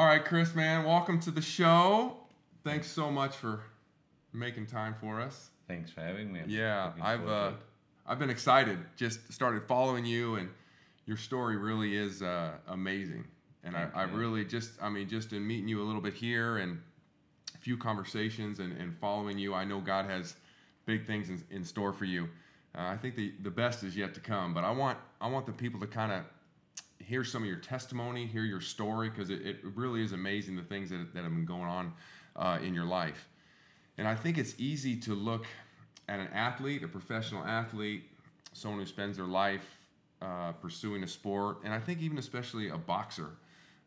All right, Chris, man, welcome to the show. Thanks so much for making time for us. Thanks for having me. Yeah, I've uh. I've been excited. Just started following you, and your story really is uh, amazing. And I, Thank I really just, I mean, just in meeting you a little bit here and a few conversations and, and following you, I know God has big things in, in store for you. Uh, I think the, the best is yet to come. But I want I want the people to kind of hear some of your testimony, hear your story, because it, it really is amazing the things that, that have been going on uh, in your life. And I think it's easy to look at an athlete, a professional athlete, someone who spends their life uh, pursuing a sport, and I think even especially a boxer,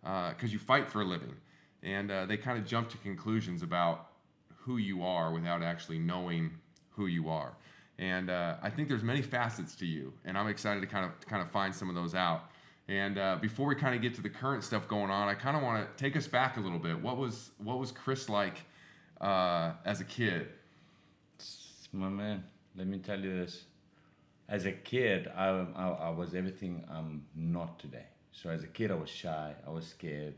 because you fight for a living. And uh, they kind of jump to conclusions about who you are without actually knowing who you are. And uh, I think there's many facets to you, and I'm excited to kind of to kind of find some of those out. And uh, before we kind of get to the current stuff going on, I kind of want to take us back a little bit. What was what was Chris like uh, as a kid? My man, let me tell you this. As a kid, I, I, I was everything I'm not today. So as a kid, I was shy. I was scared.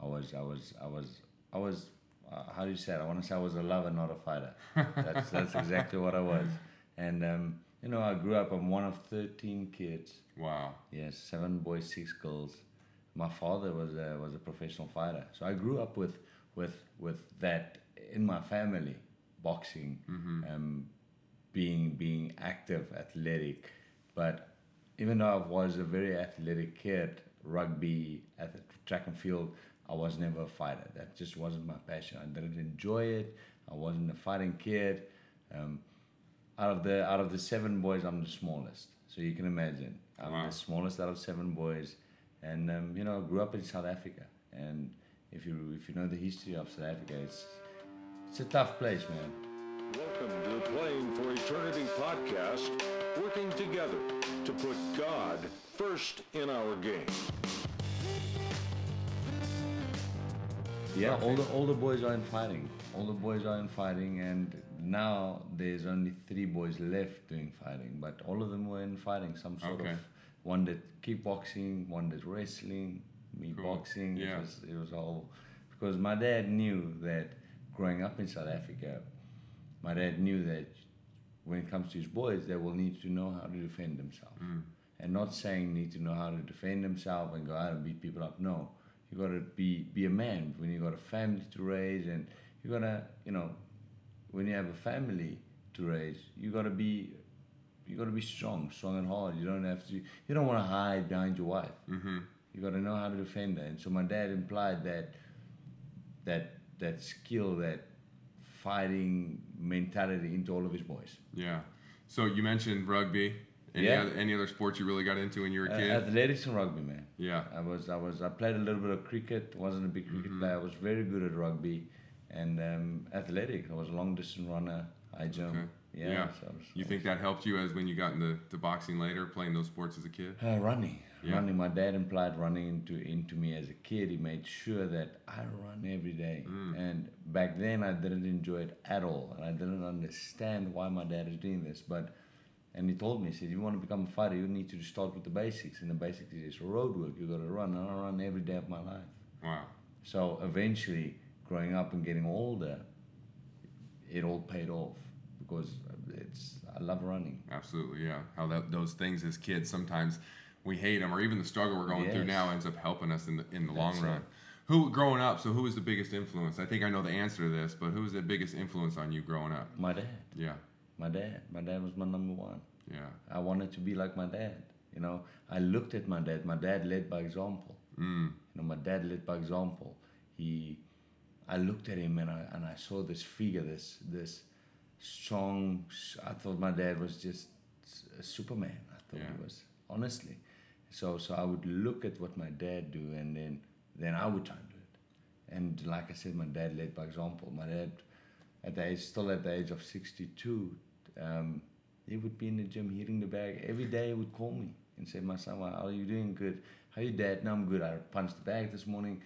I was, I was, I was, I was. Uh, how do you say it? I want to say I was a lover, not a fighter. That's that's exactly what I was. And um, you know, I grew up. I'm one of thirteen kids. Wow. Yes, seven boys, six girls. My father was a, was a professional fighter, so I grew up with with with that in my family, boxing, um, being being active, athletic. But even though I was a very athletic kid, rugby, track and field, I was never a fighter. That just wasn't my passion. I didn't enjoy it. I wasn't a fighting kid. Um, out of the out of the seven boys, I'm the smallest. So you can imagine, I'm Wow. the smallest out of seven boys, and um, you know, I grew up in South Africa. And if you if you know the history of South Africa, it's it's a tough place, man. Welcome to the Playing for Eternity podcast, working together to put God first in our game. Yeah, all the all the boys are in fighting. All the boys are in fighting, and now there's only three boys left doing fighting. But all of them were in fighting, some sort Okay. of one did kickboxing, one did wrestling, me Cool. boxing. Yeah. It was it was all because my dad knew that growing up in South Africa, my dad knew that when it comes to his boys, they will need to know how to defend themselves. Mm. And not saying need to know how to defend themselves and go out and beat people up. No, you got to be be a man when you got a family to raise, and you gotta you know when you have a family to raise, you gotta be you gotta be strong, strong and hard. You don't have to. You don't want to hide behind your wife. Mm-hmm. You got to know how to defend her. And so my dad implied that that that skill, that fighting mentality into all of his boys. Yeah. So you mentioned rugby. Any Yeah. other any other sports you really got into when you were a Uh, kid? athletics and rugby, man. yeah. I was I was I played a little bit of cricket. wasn't a big cricket player. I was very good at rugby and um, athletics. I was a long distance runner, high jump. Okay. Yeah. Yeah. so was- You think that helped you as when you got into to boxing later, playing those sports as a kid? Uh, running, Yeah. running. My dad implied running into into me as a kid. He made sure that I run every day. Mm. And back then, I didn't enjoy it at all, and I didn't understand why my dad is doing this. But and he told me, he said, "You want to become a fighter, you need to start with the basics. And the basics is road work. You got to run, and I run every day of my life. Wow. So eventually, growing up and getting older, it all paid off because it's I love running. Absolutely. Yeah. How that those things as kids sometimes we hate them, or even the struggle we're going through now ends up helping us in the in the long run. Who growing up? So who was the biggest influence? I think I know the answer to this, but who was the biggest influence on you growing up? My dad, Yeah. my dad, my dad was my number one. Yeah. I wanted to be like my dad. You know, I looked at my dad. My dad led by example. Mm. You know, my dad led by example. He, I looked at him and I and I saw this figure, this this strong. I thought my dad was just a Superman. I thought Yeah. he was honestly. So so I would look at what my dad do and then then I would try and do it. And like I said, my dad led by example. My dad, at the age, still at the age of 62, um, he would be in the gym hitting the bag every day. He would call me and say, "My son, how are you doing? Good. How are you, dad? No, I'm good. I punched the bag this morning."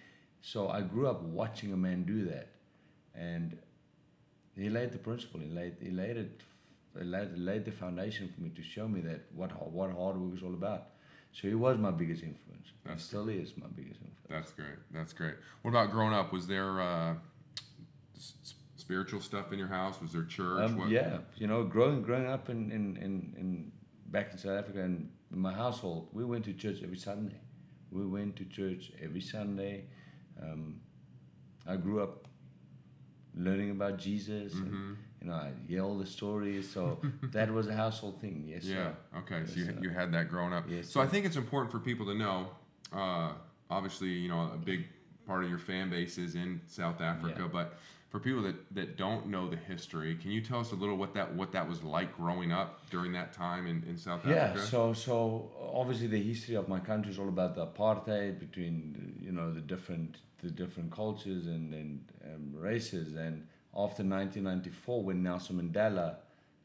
So I grew up watching a man do that, and he laid the principle. He laid he laid it, he laid, laid the foundation for me to show me that what what hard work is all about. So he was my biggest influence. He That's still is my biggest influence. That's great. That's great. What about growing up? Was there uh, s- spiritual stuff in your house? Was there church? Um, yeah, you know, growing growing up in, in, in, in back in South Africa and in my household, we went to church every Sunday. We went to church every Sunday. Um, I grew up learning about Jesus, Mm-hmm. and you know, I hear all the stories. So that was a household thing. Yes, Yeah. sir. Okay. So you, sir. you had that growing up. Yes, so I think it's important for people to know. Uh, obviously, you know, a big part of your fan base is in South Africa, Yeah. but for people that, that don't know the history, can you tell us a little what that what that was like growing up during that time in, in South Yeah, Africa? so so obviously the history of my country is all about the apartheid between you know the different the different cultures and and um, races. And after 1994, when Nelson Mandela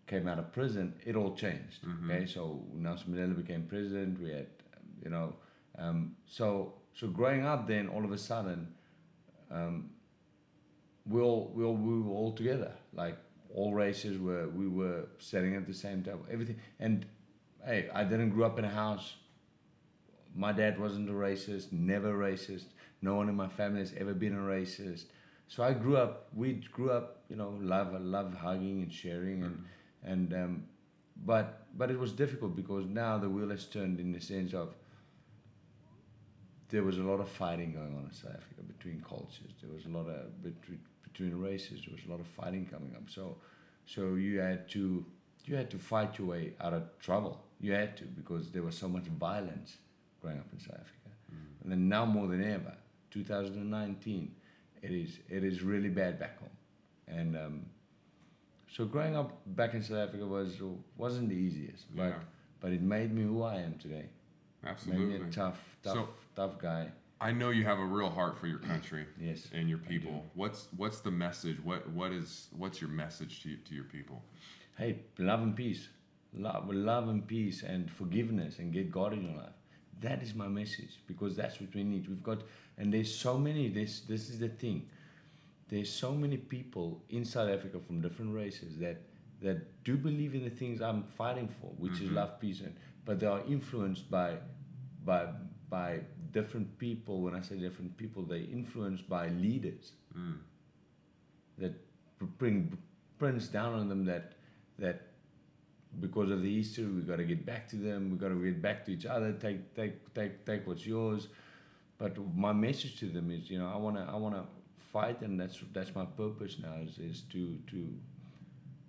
came out of prison, it all changed. Okay, so Nelson Mandela became president. We had you know, um, so so growing up, then all of a sudden. Um, we all we all we were all together. Like all races were we were sitting at the same table. Everything and hey, I didn't grow up in a house. My dad wasn't a racist, never racist. No one in my family has ever been a racist. So I grew up. We grew up, you know, love, love hugging and sharing, and and um, but but it was difficult because now the wheel has turned in the sense of there was a lot of fighting going on in South Africa between cultures. There was a lot of between between races. There was a lot of fighting coming up. So so you had to you had to fight your way out of trouble. You had to because there was so much violence growing up in South Africa. And then now more than ever, 2019, it is it is really bad back home. And um, so growing up back in South Africa was wasn't the easiest, but Yeah. but it made me who I am today. Made Absolutely. me a tough, tough, So- tough guy. I know you have a real heart for your country Yes. and your people. What's what's the message? What what is what's your message to to your people? Hey, love and peace. Love, love and peace and forgiveness and get God in your life. That is my message because that's what we need. We've got, and there's so many, this, this is the thing. There's so many people in South Africa from different races that, that do believe in the things I'm fighting for, which is mm-hmm. love, peace, and, but they are influenced by, by, by different people. When I say different people, they're influenced by leaders Mm. that bring prints down on them that that because of the history we got to get back to them we got to get back to each other take take take take what's yours but my message to them is you know i want to i want to fight and that's that's my purpose now is, is to to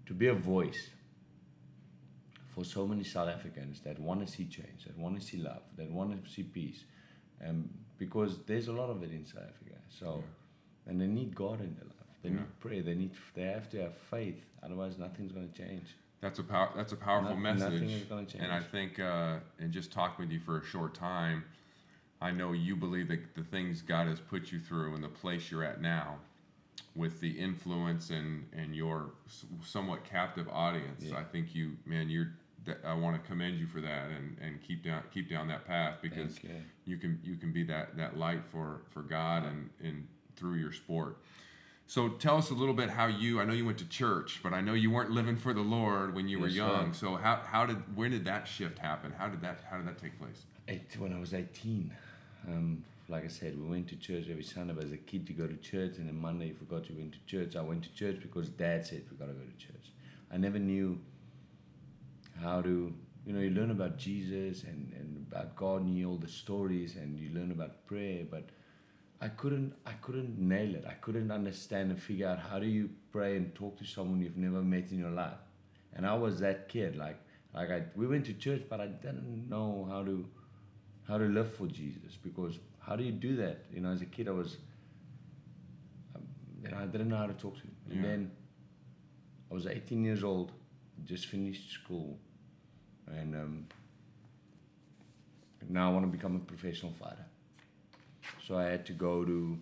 to be a voice for so many south africans that want to see change that want to see love that want to see peace um, because there's a lot of it in south africa so and they need god in their life they Yeah. need prayer they need they have to have faith otherwise nothing's going to change That's a power. That's a powerful Noth- message. nothing is gonna change. And I think, uh, and just talking with you for a short time, I know you believe that the things God has put you through and the place you're at now, with the influence and and your somewhat captive audience. Yeah. I think you, man, you're. That- I want to commend you for that and, and keep down keep down that path because you. you can you can be that that light for for God and and through your sport. So tell us a little bit how you. I know you went to church, but I know you weren't living for the Lord when you were young. So how how did when did that shift happen? How did that how did that take place? Eight, when I was 18, um, like I said, we went to church every Sunday. But as a kid, you go to church, and then Monday you forgot you went to church. I went to church because Dad said we gotta go to church. I never knew how to, you know, you learn about Jesus and, and about God, and you all the stories, and you learn about prayer, but I couldn't, I couldn't nail it. I couldn't understand and figure out how do you pray and talk to someone you've never met in your life. And I was that kid, like, like I, we went to church, but I didn't know how to, how to live for Jesus because how do you do that? You know, as a kid, I was, um, you know, I didn't know how to talk to him. And Yeah. then I was 18 years old, just finished school, and um, now I want to become a professional fighter. So I had to go to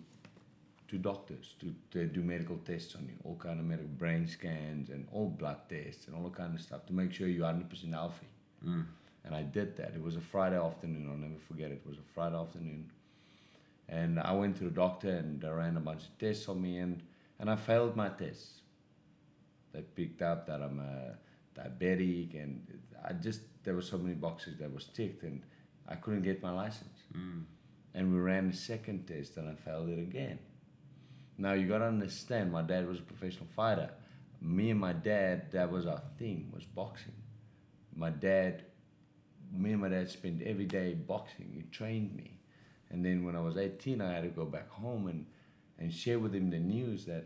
to doctors to, to do medical tests on you, all kind of medical brain scans and all blood tests and all that kind of stuff to make sure you're 100% healthy. Mm. And I did that. It was a Friday afternoon. I'll never forget it. It was a Friday afternoon. And I went to the doctor and they ran a bunch of tests on me and, and I failed my tests. They picked up that I'm a diabetic and I just, there were so many boxes that was ticked and I couldn't get my license. Mm. And we ran the second test and I failed it again. Now you gotta understand, my dad was a professional fighter. Me and my dad, that was our thing, was boxing. My dad, me and my dad spent every day boxing. He trained me. And then when I was 18, I had to go back home and, and share with him the news that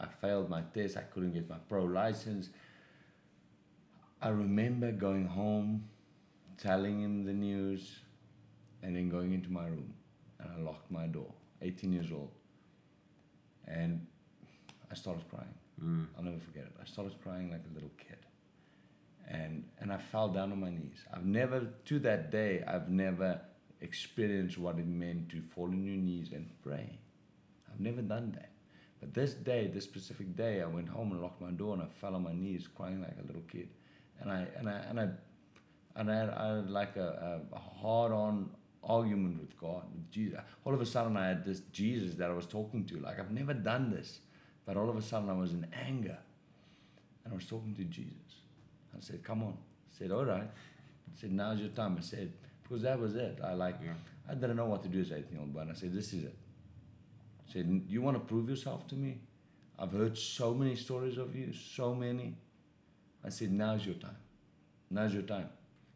I failed my test. I couldn't get my pro license. I remember going home, telling him the news, and then going into my room. And I locked my door, 18 years old. And I started crying. Mm. I'll never forget it. I started crying like a little kid. And, and I fell down on my knees. I've never, to that day, I've never experienced what it meant to fall on your knees and pray. I've never done that. But this day, this specific day, I went home and locked my door and I fell on my knees crying like a little kid. And I, and I, and I, and I had, I had like a, a hard on argument with God, with Jesus. All of a sudden, I had this Jesus that I was talking to. Like, I've never done this. But all of a sudden, I was in anger. And I was talking to Jesus. I said, Come on. I said, All right. I said, Now's your time. I said, Because that was it. I like, Yeah. I didn't know what to do as 18 year old boy. I said, This is it. I said, You want to prove yourself to me? I've heard so many stories of you, so many. I said, Now's your time. Now's your time.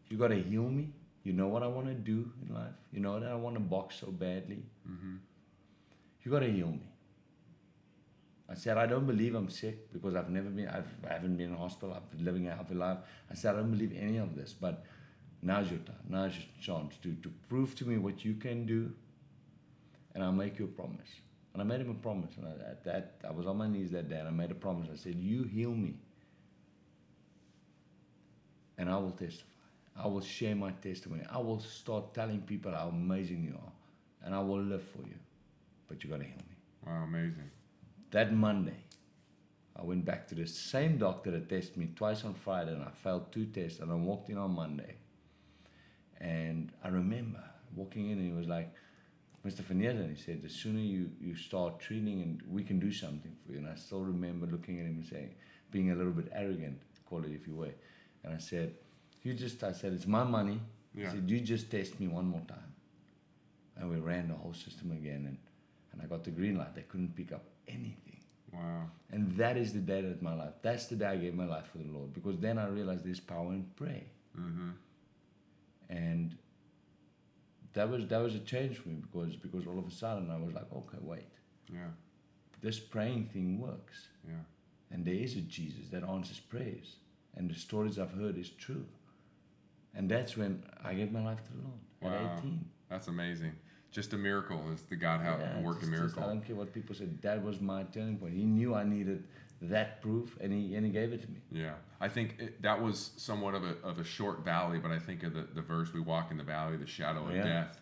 You got to heal me. You know what I want to do in life. You know that I want to box so badly. Mm-hmm. You got to heal me. I said, I don't believe I'm sick because I've never been, I've, I haven't been in hospital. I've been living a healthy life. I said, I don't believe any of this, but now's your time. Now's your chance to, to prove to me what you can do, and I'll make you a promise. And I made him a promise. And I, at that, I was on my knees that day, and I made a promise. I said, You heal me, and I will testify. I will share my testimony. I will start telling people how amazing you are, and I will live for you. But you got to heal me. Wow, amazing. That Monday, I went back to the same doctor that tested me twice on Friday, and I failed two tests. And I walked in on Monday, and I remember walking in, and he was like, "Mr. van Heerden," he said, "the sooner you you start treating, and we can do something for you." And I still remember looking at him and saying, being a little bit arrogant, call it if you will, and I said, "You just," I said, "it's my money." Yeah. I said, "You just test me one more time," and we ran the whole system again, and and I got the green light. They couldn't pick up anything. Wow. And that is the day that my life, that's the day I gave my life for the Lord. Because then I realized there's power in prayer. Mm-hmm. And that was that was a change for me because because all of a sudden I was like, okay, wait, Yeah. this praying thing works. Yeah. And there is a Jesus that answers prayers. And the stories I've heard is true. And that's when I gave my life to the Lord Wow. at 18. That's amazing. Just a miracle is the God how Yeah, work a just- just- miracle. I don't care what people said. That was my turning point. He knew I needed that proof, and he and he gave it to me. Yeah, I think it, that was somewhat of a, of a short valley, but I think of the, the verse, we walk in the valley of the shadow of Yeah. death.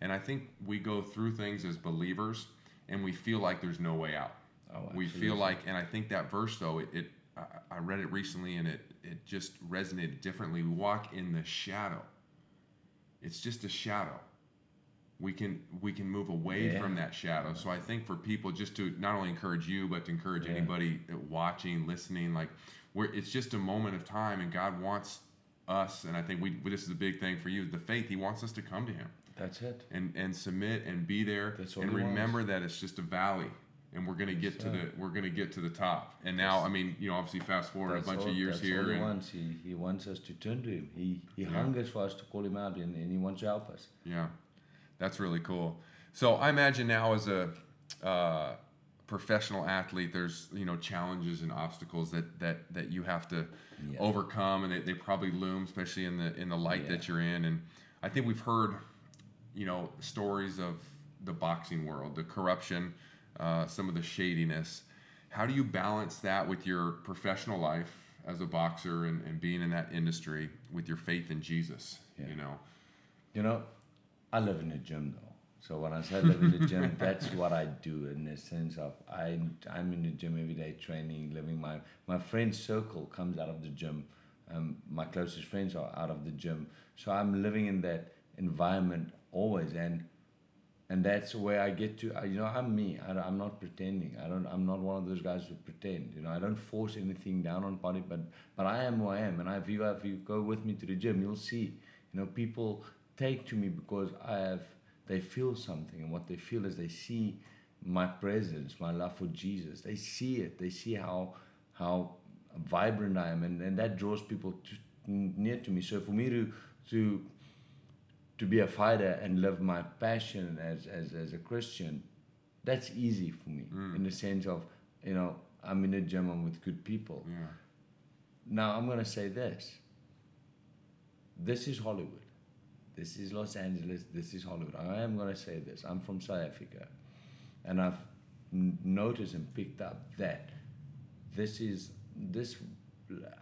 And I think we go through things as believers and we feel like there's no way out. Oh, we feel like, and I think that verse though, it, it I, I read it recently and it, it just resonated differently. We walk in the shadow. It's just a shadow. We can we can move away Yeah. from that shadow. So I think for people just to not only encourage you, but to encourage Yeah. anybody watching, listening, like where it's just a moment of time, and God wants us, and I think we this is a big thing for you, the faith. He wants us to come to Him That's it. and and submit and be there and he wants. remember that it's just a valley and we're gonna get to the we're gonna get to the top and now i mean you know obviously fast forward That's a bunch all, of years that's here all he and wants. He, he wants us to turn to him. He he Yeah. hungers for us to call him out, and, and he wants to help us. yeah that's really cool so i imagine now as a uh, professional athlete there's you know challenges and obstacles that that that you have to Yeah. overcome and they, they probably loom especially in the in the light that you're in and i think we've heard you know stories of the boxing world the corruption uh, some of the shadiness how do you balance that with your professional life as a boxer and, and being in that industry with your faith in jesus Yeah. you know You know, I live in the gym though. So when I say live in the gym, that's what I do in the sense of I I'm in the gym every day training, living my my friend circle comes out of the gym. Um, my closest friends are out of the gym, so I'm living in that environment always, and and that's where I get to. You know, I'm me. I, am not pretending. I don't. I'm not one of those guys who pretend. You know, I don't force anything down on body, but but I am who I am. And if you if you go with me to the gym, you'll see. You know, people take to me because I have they feel something and what they feel is they see my presence, my love for Jesus. They see it. They see how how vibrant I am and, and that draws people to, near to me. So for me to to to be a fighter and live my passion as, as, as a Christian, that's easy for me Mm. in the sense of, you know, I'm in a gym, I'm with good people. Yeah. Now I'm gonna say this. This is Hollywood. This is Los Angeles. This is Hollywood. I am gonna say this. I'm from South Africa, and I've n- noticed and picked up that this is this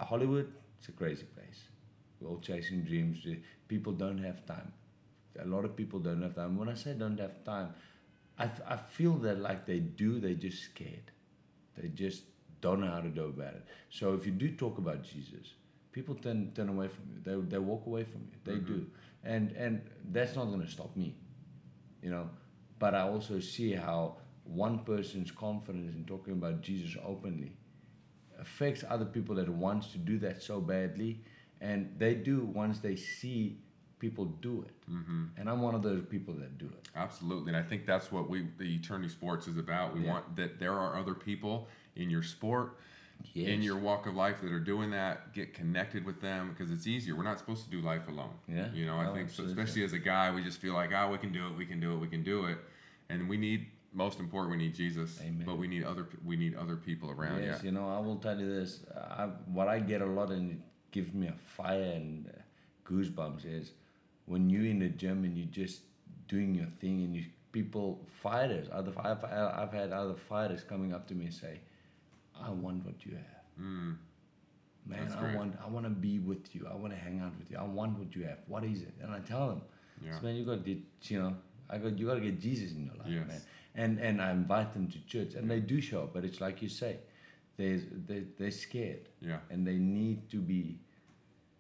Hollywood. It's a crazy place. We're all chasing dreams. People don't have time. A lot of people don't have time. When I say don't have time, I, feel that like they do. They're just scared. They just don't know how to do about it. So if you do talk about Jesus, people turn turn away from you. They they walk away from you. They do, mm-hmm. and and that's not going to stop me, you know. But I also see how one person's confidence in talking about Jesus openly affects other people that wants to do that so badly, and they do once they see people do it. Mm-hmm. And I'm one of those people that do it. Absolutely, and I think that's what we the Eternity Sports is about. We Yeah. want that there are other people in your sport, in your walk of life that are doing that. Get connected with them because it's easier. We're not supposed to do life alone. Yeah. You know, I No, think so, especially as a guy, we just feel like, oh, we can do it, we can do it, we can do it, and we need most important, we need Jesus, Amen. but we need other we need other people around. Yes, yeah. you know, I will tell you this. I, what I get a lot and it gives me a fire and uh, goosebumps is when you're in the gym and you're just doing your thing and you people fighters other I've, I've had other fighters coming up to me and say I want what you have. Mm, man That's I great. want I want to be with you. I want to hang out with you. I want what you have. What is it? And I tell them yeah. so, man you got to you know I got you got to get Jesus in your life Yes. man. And and I invite them to church and they do show up but it's like you say there's they, they're scared. Yeah. and they need to be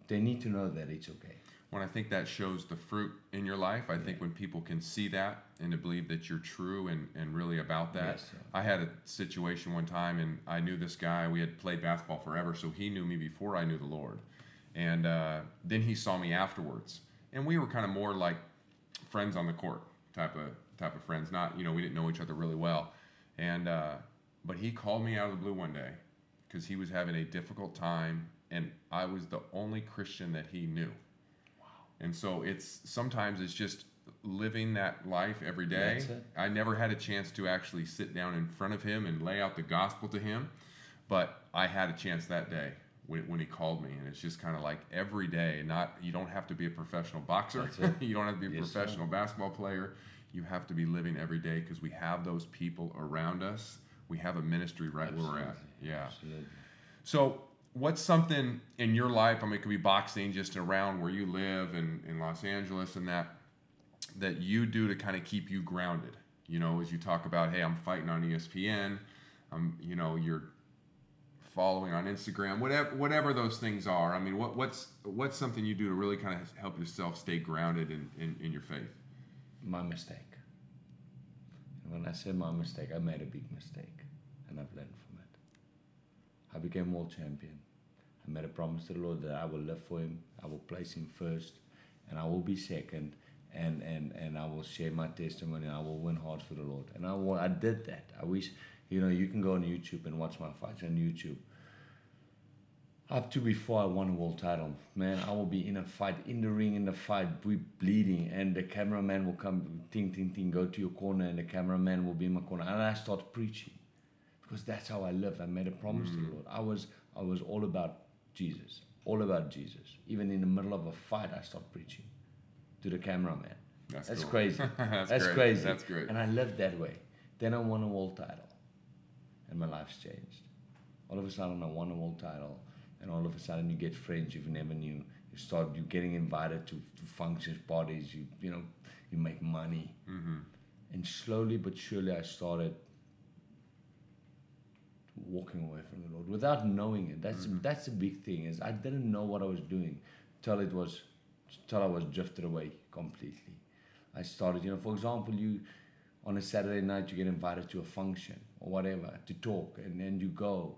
they need to know that it's okay when I think that shows the fruit in your life, I think when people can see that and to believe that you're true and, and really about that. Yes. I had a situation one time and I knew this guy. We had played basketball forever, so he knew me before I knew the Lord. And uh, then he saw me afterwards. And we were kind of more like friends on the court type of type of friends. Not, you know, we didn't know each other really well. And uh, but he called me out of the blue one day because he was having a difficult time and I was the only Christian that he knew. And so it's sometimes it's just living that life every day. I never had a chance to actually sit down in front of him and lay out the gospel to him, but I had a chance that day when, when he called me, and it's just kind of like every day. Not you don't have to be a professional boxer, you don't have to be a Yes, sir. professional basketball player. You have to be living every day because we have those people around us. We have a ministry right where we're at. Yeah. Absolutely. So, what's something in your life? I mean, it could be boxing, just around where you live in, in Los Angeles, and that that you do to kind of keep you grounded. You know, as you talk about, hey, I'm fighting on ESPN. I'm, you know, you're following on Instagram, whatever, whatever those things are. I mean, what, what's what's something you do to really kind of help yourself stay grounded in, in, in your faith? my mistake. And when I say my mistake, I made a big mistake, and I've learned from it. I became world champion. I made a promise to the Lord that I will live for Him. I will place Him first, and I will be second. And, and, and I will share my testimony. I will win hearts for the Lord. And I, wa- I did that. I wish, you know, you can go on YouTube and watch my fights on YouTube. Up to before I won a world title, man, I will be in a fight, in the ring, in the fight, we bleeding, and the cameraman will come, ting, ting, ting, go to your corner, and the cameraman will be in my corner, and I start preaching, because that's how I lived. I made a promise to the mm. Lord. I was, I was all about Jesus, all about Jesus. Even in the middle of a fight, I start preaching to the cameraman. That's, That's cool. crazy. That's, That's great. crazy. That's great. And I lived that way. Then I won a world title, and my life's changed. All of a sudden, I won a world title, and all of a sudden, you get friends you've never knew. You start you getting invited to, to functions, parties. You you know, you make money, mm-hmm. and slowly but surely, I started walking away from the Lord without knowing it. That's mm. that's the big thing is I didn't know what I was doing till it was till I was drifted away completely. I started, you know, for example, you on a Saturday night you get invited to a function or whatever to talk, and then you go,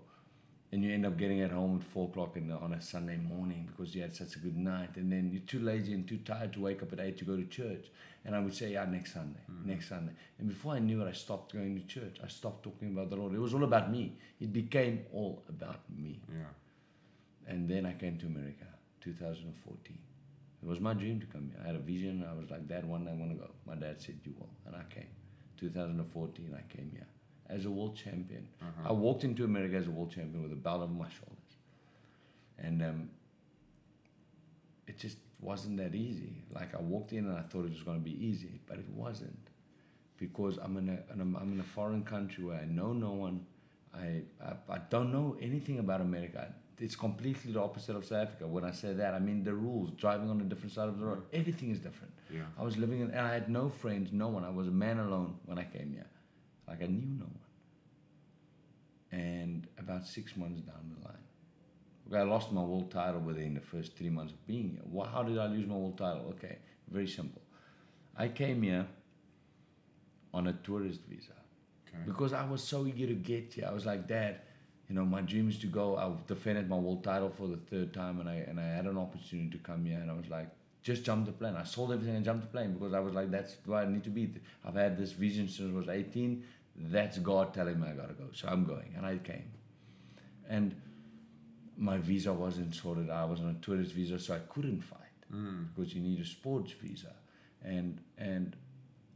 and you end up getting at home at four o'clock in the, on a Sunday morning because you had such a good night, and then you're too lazy and too tired to wake up at eight to go to church. And I would say, yeah, next Sunday, mm-hmm. next Sunday. And before I knew it, I stopped going to church. I stopped talking about the Lord. It was all about me. It became all about me. Yeah. And then I came to America, 2014. It was my dream to come here. I had a vision. I was like, Dad, one day I want to go. My dad said, You will. And I came. 2014, I came here as a world champion. Uh-huh. I walked into America as a world champion with a belt over my shoulders. And um, it just wasn't that easy. Like I walked in and I thought it was going to be easy, but it wasn't. Because I'm in a, in a I'm in a foreign country where I know no one. I, I, I don't know anything about America. It's completely the opposite of South Africa. When I say that, I mean the rules, driving on a different side of the road, everything is different. Yeah. I was living in, and I had no friends, no one. I was a man alone when I came here. Like I knew no one. And about six months down the line, okay, I lost my world title within the first three months of being here. How did I lose my world title? Okay, very simple. I came here on a tourist visa Okay. because I was so eager to get here. I was like, Dad, you know, my dream is to go. I defended my world title for the third time, and I and I had an opportunity to come here, and I was like, just jump the plane. I sold everything and jumped the plane because I was like, that's where I need to be. I've had this vision since I was 18. That's God telling me I gotta go, so I'm going, and I came. And my visa wasn't sorted. I was on a tourist visa, so I couldn't fight Mm. because you need a sports visa, and and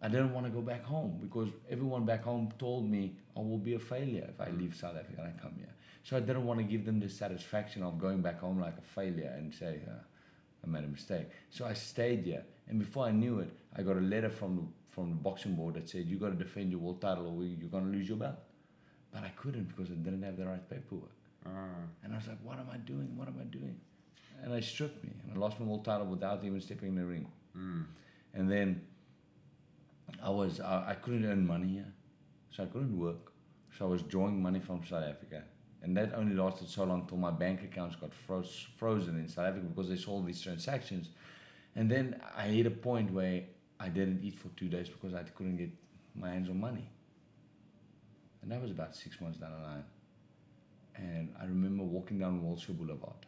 I didn't want to go back home because everyone back home told me I will be a failure if I leave South Africa and I come here. So I didn't want to give them the satisfaction of going back home like a failure and say uh, I made a mistake. So I stayed here, and before I knew it, I got a letter from the, from the boxing board that said you got to defend your world title or you're gonna lose your belt. But I couldn't because I didn't have the right paperwork. Ah. And I was like, what am I doing? What am I doing? And they stripped me, and I lost my world title without even stepping in the ring. Mm. And then I was I, I couldn't earn money here, so I couldn't work. So I was drawing money from South Africa, and that only lasted so long till my bank accounts got froze, frozen in South Africa because they saw all these transactions. And then I hit a point where I didn't eat for two days because I couldn't get my hands on money. And that was about six months down the line. And I remember walking down Wilshire Boulevard,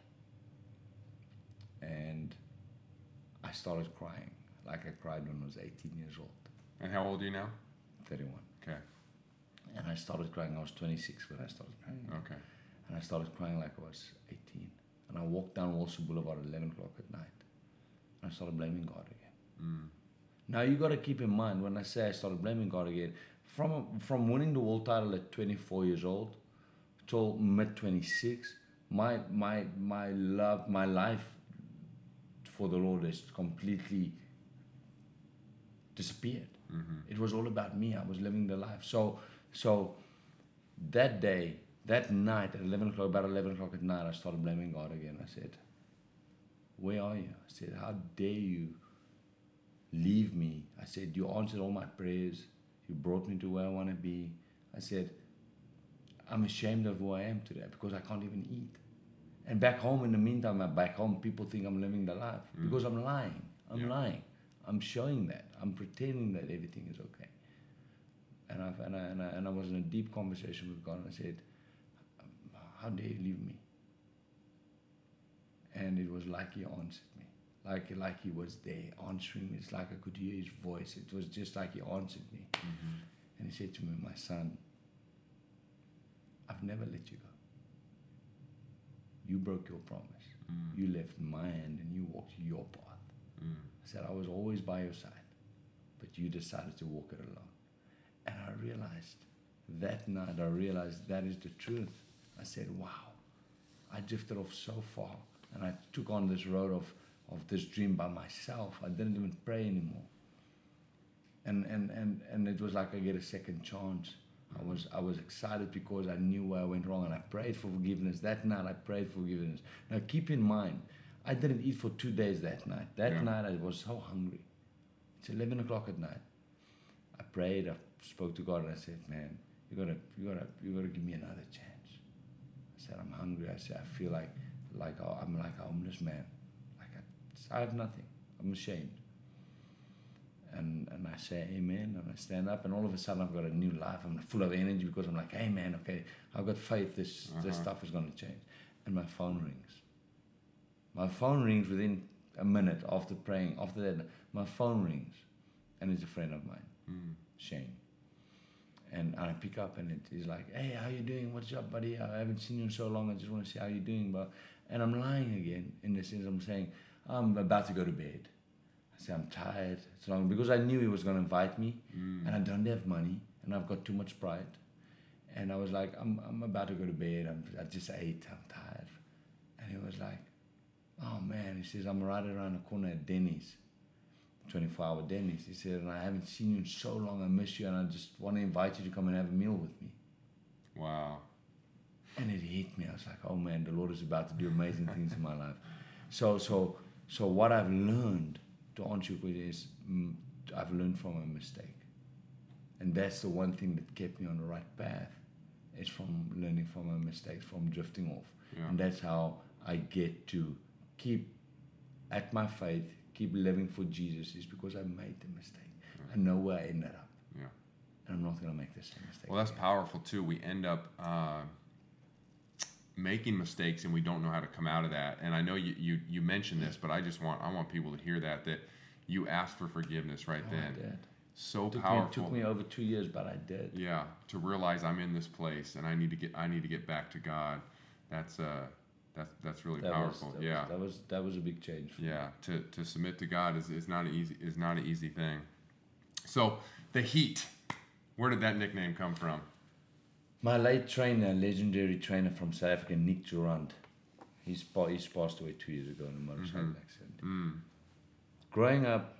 and I started crying like I cried when I was 18 years old, And how old are you now? 31. Okay. And I started crying. I was 26 when I started crying. Okay. And I started crying like I was 18. And I walked down Wilshire Boulevard at 11 o'clock at night. And I started blaming God again. Mm. Now you got to keep in mind when I say I started blaming God again, from from winning the world title at 24 years old till mid 26, my my my love, my life for the Lord has completely disappeared. Mm-hmm. It was all about me. I was living the life. So so that day, that night at 11 o'clock, about 11 o'clock at night, I started blaming God again. I said, Where are you? I said, How dare you leave me? I said, You answered all my prayers. You brought me to where I want to be. I said, I'm ashamed of who I am today because I can't even eat. And back home, in the meantime, I'm back home, people think I'm living the life Mm. because I'm lying. I'm Yeah. lying. I'm showing that. I'm pretending that everything is okay. And, I've, and, I, and, I, and I was in a deep conversation with God and I said, How dare you leave me? And it was like He answered me. Like, like He was there answering me. It's like I could hear His voice. It was just like He answered me. Mm-hmm. And He said to me, My son, I've never let you go. You broke your promise. Mm. You left my hand and you walked your path. Mm. I said, I was always by your side, but you decided to walk it alone. I realized that night, I realized that is the truth. I said, wow, I drifted off so far and I took on this road of, of this dream by myself. I didn't even pray anymore. And, and, and, and it was like I get a second chance. I was, I was excited because I knew where I went wrong and I prayed for forgiveness. That night I prayed for forgiveness. Now keep in mind, I didn't eat for two days that night. That Yeah. night I was so hungry. It's 11 o'clock at night. I prayed, I spoke to God and I said, man, you gotta, you gotta, you gotta give me another chance. I said, I'm hungry. I said, I feel like, like I- I'm like a homeless man. Like I, I have nothing. I'm ashamed. and, and I say amen and I stand up and all of a sudden I've got a new life. I'm full of energy because I'm like, hey man, okay, I've got faith this this Uh-huh. stuff is gonna change. And my phone rings. My phone rings within a minute after praying. After that, my phone rings, and it's a friend of mine, Mm. Shane. And I pick up, and it, he's like, "Hey, how you doing? What's up, buddy? I haven't seen you in so long. I just want to see how you're doing." But and I'm lying again in the sense I'm saying I'm about to go to bed. I say I'm tired. It's long because I knew he was going to invite me, Mm. and I don't have money, and I've got too much pride. And I was like, I'm, I'm about to go to bed. I'm, I just ate. I'm tired. And he was like, Oh man, he says, I'm right around the corner at Denny's, 24 hour Denny's. He said, and I haven't seen you in so long. I miss you, and I just want to invite you to come and have a meal with me. Wow. And it hit me. I was like, oh man, the Lord is about to do amazing things in my life. So, so, so what I've learned to answer question is, mm, I've learned from a mistake, and that's the one thing that kept me on the right path, is from learning from my mistakes, from drifting off, Yeah. and that's how I get to keep at my faith, keep living for Jesus, is because I made the mistake. I know where I ended up, Yeah. and I'm not gonna make the same mistake. Well, that's again. powerful too. We end up uh, making mistakes and we don't know how to come out of that. And I know you, you you mentioned this, but I just want I want people to hear that that you asked for forgiveness right Oh, I then. did. So Took me, powerful. took me over two years, but I did. yeah, to realize I'm in this place and I need to get I need to get back to God. That's uh that's that's really That was, powerful. that yeah. was, that was that was a big change. For me. Yeah, to, to submit to God is, is not an easy is not an easy thing. So the heat, where did that nickname come from? My late trainer, legendary trainer from South Africa, Nick Durandt, he's he's passed away two years ago in a motorcycle Mhm. accident. Mm, Growing up,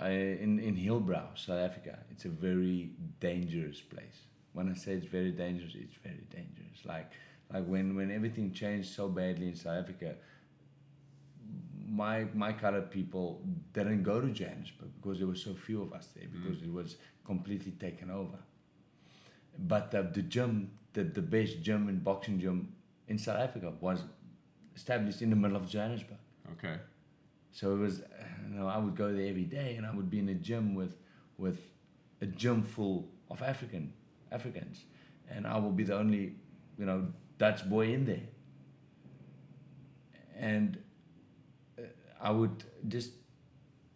I, in in Hillbrow, South Africa, it's a very dangerous place. When I say it's very dangerous, it's very dangerous. Like like when when everything changed so badly in South Africa, my my colored people didn't go to Johannesburg because there were so few of us there mm. because it was completely taken over. But the, the gym, the, the best gym and boxing gym in South Africa was established in the middle of Johannesburg. okay. So it was, you know, I would go there every day, and I would be in a gym with, with a gym full of African Africans, and I would be the only, you know, Dutch boy in there. And uh, I would just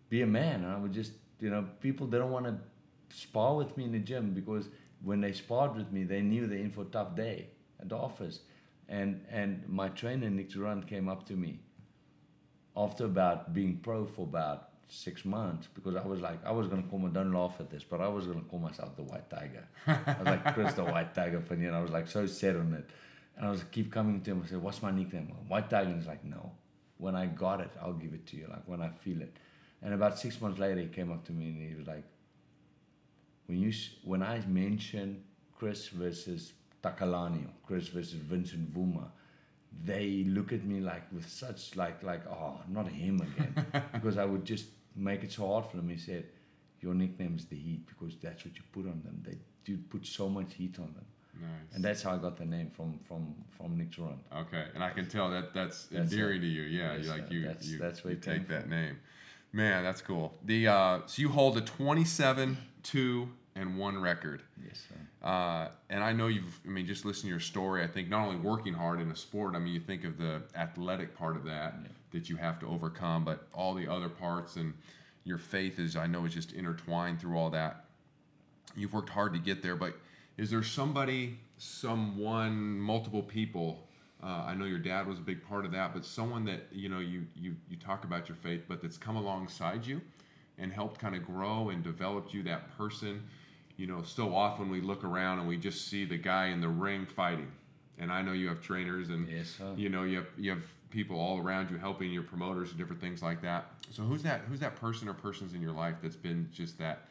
be a man, and I would just, you know, people didn't want to spar with me in the gym because when they sparred with me, they knew they're in for a tough day at the office. And and my trainer Nick Durandt came up to me after about being pro for about six months because I was like I was gonna call my don't laugh at this, but I was gonna call myself the White Tiger. I was like Chris the White Tiger for you, and I was like so set on it. And I was keep coming to him. I said, "What's my nickname?" White Tiger. He's like, "No, when I got it, I'll give it to you. Like when I feel it." And about six months later, he came up to me and he was like, "When you when I mention Chris versus Takalani or Chris versus Vincent Vuma, they look at me like with such like like oh not him again because I would just make it so hard for them. He said, "Your nickname is the Heat because that's what you put on them. They do put so much heat on them." Nice. And that's how I got the name from from from Nick Durandt. Okay, and I can tell that that's, That's endearing to you. Yeah, Yes, you like uh, you that's- you, that's where you take that from. name. Man, that's cool. The uh, so you hold a 27, two, and one record. Yes, sir. Uh, and I know you've, I mean, just listen to your story. I think not only working hard in a sport, I mean, you think of the athletic part of that Yeah. that you have to overcome, but all the other parts and your faith is, I know, is just intertwined through all that. You've worked hard to get there, but is there somebody, someone, multiple people? Uh, I know your dad was a big part of that, but someone that you know you you you talk about your faith, but that's come alongside you and helped kind of grow and developed you that person you know, so often we look around and we just see the guy in the ring fighting. And I know you have trainers and Yes, you know you have you have people all around you helping your promoters and different things like that. So who's that who's that person or persons in your life that's been just that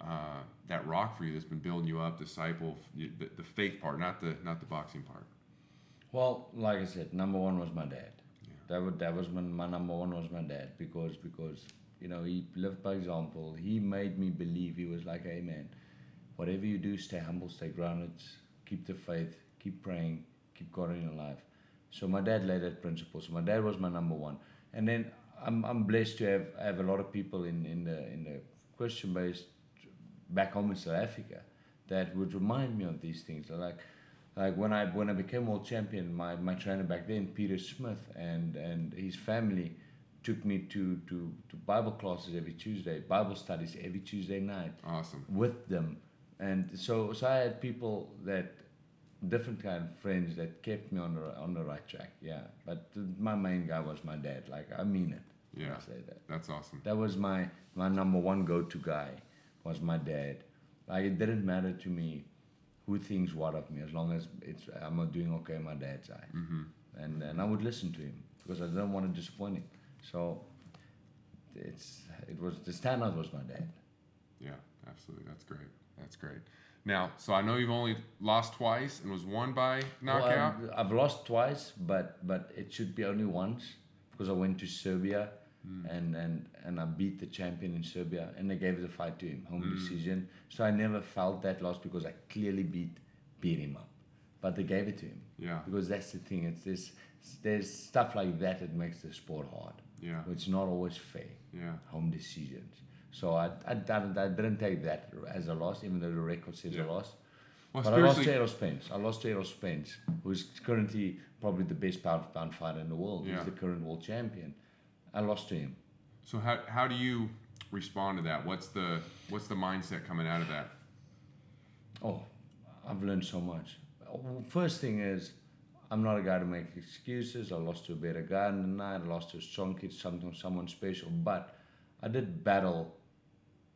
uh, that rock for you that's been building you up, disciple, the, the faith part, not the not the boxing part. Well, like I said, number one was my dad. That was that was my, my number one was my dad because because you know he lived by example. He made me believe. He was like, "Hey man, whatever you do, stay humble, stay grounded, keep the faith, keep praying, keep God in your life." So my dad laid that principle. So my dad was my number one, and then I'm I'm blessed to have have a lot of people in in the in the Christian based back home in South Africa that would remind me of these things. Like like when I when I became world champion, my, my trainer back then, Peter Smith, and and his family took me to, to, to Bible classes every Tuesday, Bible studies every Tuesday night Awesome. with them. And so so I had people that different kind of friends that kept me on the on the right track. Yeah, but my main guy was my dad. Like I mean it. when Yeah. I say that. That's awesome. That was my my number one go to guy was my dad. Like it didn't matter to me who thinks what of me as long as it's I'm not doing okay in my dad's eye. Mm-hmm. And and I would listen to him because I didn't want to disappoint him. So it's it was the standout was my dad. Yeah, absolutely. That's great. That's great. Now, so I know you've only lost twice and was won by knockout. Well, I've, I've lost twice, but but it should be only once because I went to Serbia Mm. and, and and I beat the champion in Serbia and they gave the fight to him, home mm. decision. So I never felt that loss because I clearly beat beat him up, but they gave it to him yeah. because that's the thing. It's this there's stuff like that that makes the sport hard. Yeah. It's not always fair Yeah. home decisions. So I, I, I, I didn't take that as a loss, even though the record says Yeah. a loss. Well, but I lost to Errol Spence. I lost to Errol Spence, who's currently probably the best pound for pound fighter in the world. Yeah. He's the current world champion. I lost to him. so how, how do you respond to that? What's the what's the mindset coming out of that? Oh, I've learned so much. First thing is, I'm not a guy to make excuses. I lost to a better guy in the night. I lost to a strong kid, something, someone special. But I did battle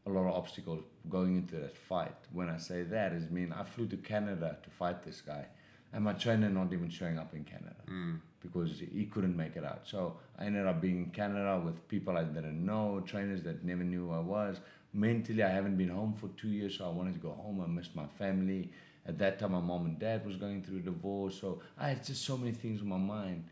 a lot of obstacles going into that fight. When I say that, is mean I flew to Canada to fight this guy, and my trainer not even showing up in Canada Mm. Because he couldn't make it out. So I ended up being in Canada with people I didn't know, trainers that never knew who I was. Mentally, I haven't been home for two years, so I wanted to go home. I missed my family. At that time, my mom and dad was going through a divorce, so I had just so many things on my mind.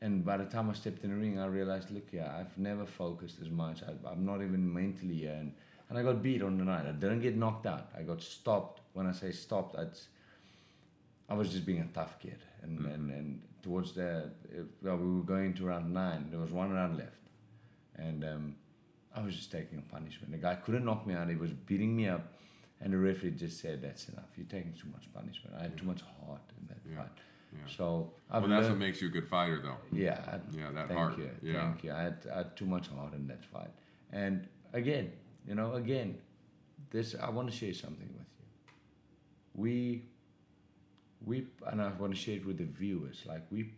And by the time I stepped in the ring, I realized, look, yeah, I've never focused as much. I, I'm not even mentally here. And, and I got beat on the night. I didn't get knocked out. I got stopped. When I say stopped, it's, I was just being a tough kid. And, mm-hmm. and, and towards the, it, well, we were going to round nine. There was one round left. And um, I was just taking a punishment. The guy couldn't knock me out. He was beating me up. And the referee just said, that's enough. You're taking too much punishment. I had too much heart in that Yeah. fight. Yeah. So I've Well, that's what makes you a good fighter, though. yeah, I, Yeah, that thank heart. you, Yeah. thank you. I had, I had too much heart in that fight. And again, you know, again, this I want to share something with you. We, we, and I want to share it with the viewers. Like we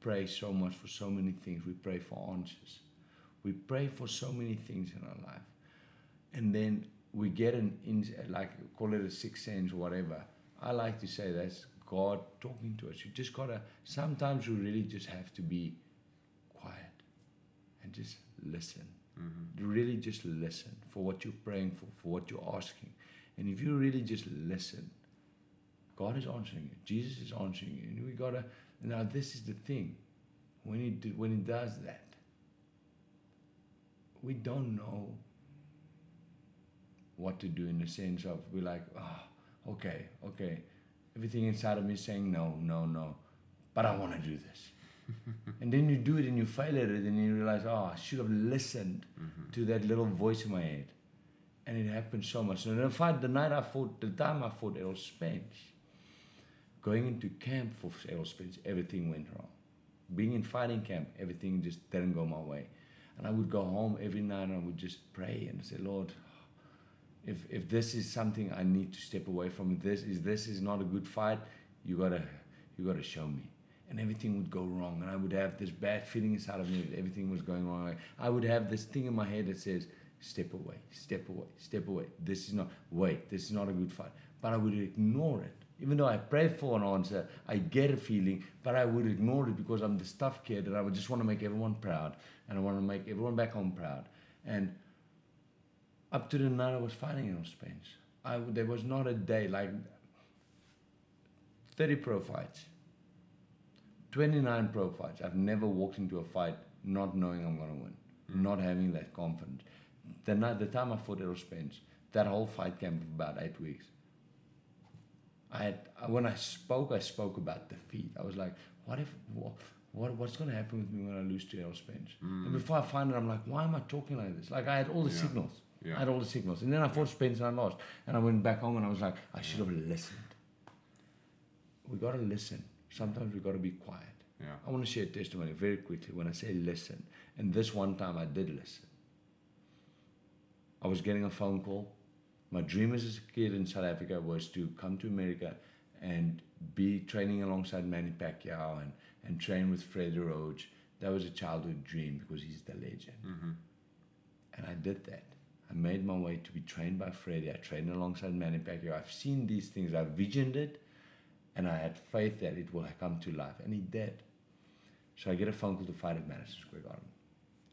pray so much for so many things. We pray for answers. We pray for so many things in our life, and then we get an in like call it a sixth sense whatever. I like to say that's God talking to us. You just gotta. Sometimes you really just have to be quiet and just listen. Mm-hmm. Really, just listen for what you're praying for, for what you're asking, and if you really just listen, God is answering you. Jesus is answering you, and we gotta. Now, this is the thing. When he do, when he does that, we don't know what to do in the sense of we're like, oh, okay, okay. Everything inside of me is saying no, no, no, but I want to do this. and then you do it and you fail at it, and you realize, oh, I should have listened mm-hmm. to that little voice in my head. And it happened so much. So the fight, the night I fought, the time I fought Errol Spence, going into camp for Errol Spence, everything went wrong. Being in fighting camp, everything just didn't go my way. And I would go home every night and I would just pray and say, Lord, if if this is something I need to step away from, if this is this is not a good fight, you gotta you gotta show me. And everything would go wrong, and I would have this bad feeling inside of me that everything was going wrong. I would have this thing in my head that says, "Step away, step away, step away. This is not wait. This is not a good fight." But I would ignore it, even though I pray for an answer. I get a feeling, but I would ignore it because I'm this tough kid, and I would just want to make everyone proud, and I want to make everyone back home proud, and up to the night I was fighting in Spence. I w- there was not a day like 30 pro fights, 29 pro fights. I've never walked into a fight not knowing I'm gonna win, mm. not having that confidence. The night, the time I fought Errol Spence, that whole fight camp of about eight weeks. I had when I spoke, I spoke about defeat. I was like, what if, wha- what, what's going to happen with me when I lose two Errol Spence? And before I find it, I'm like, why am I talking like this? Like I had all the Mm. Yeah. signals. Yeah. I had all the signals. And then I fought Spence and I lost. And I went back home and I was like, I should have listened. We got to listen. Sometimes we got to be quiet. Yeah. I want to share a testimony very quickly when I say listen. And this one time I did listen. I was getting a phone call. My dream as a kid in South Africa was to come to America and be training alongside Manny Pacquiao and, and train with Freddie Roach. That was a childhood dream because he's the legend. Mm-hmm. And I did that. I made my way to be trained by Freddie. I trained alongside Manny Pacquiao. I've seen these things. I visioned it, and I had faith that it will come to life, and it did. So I get a phone call to fight at Madison Square Garden.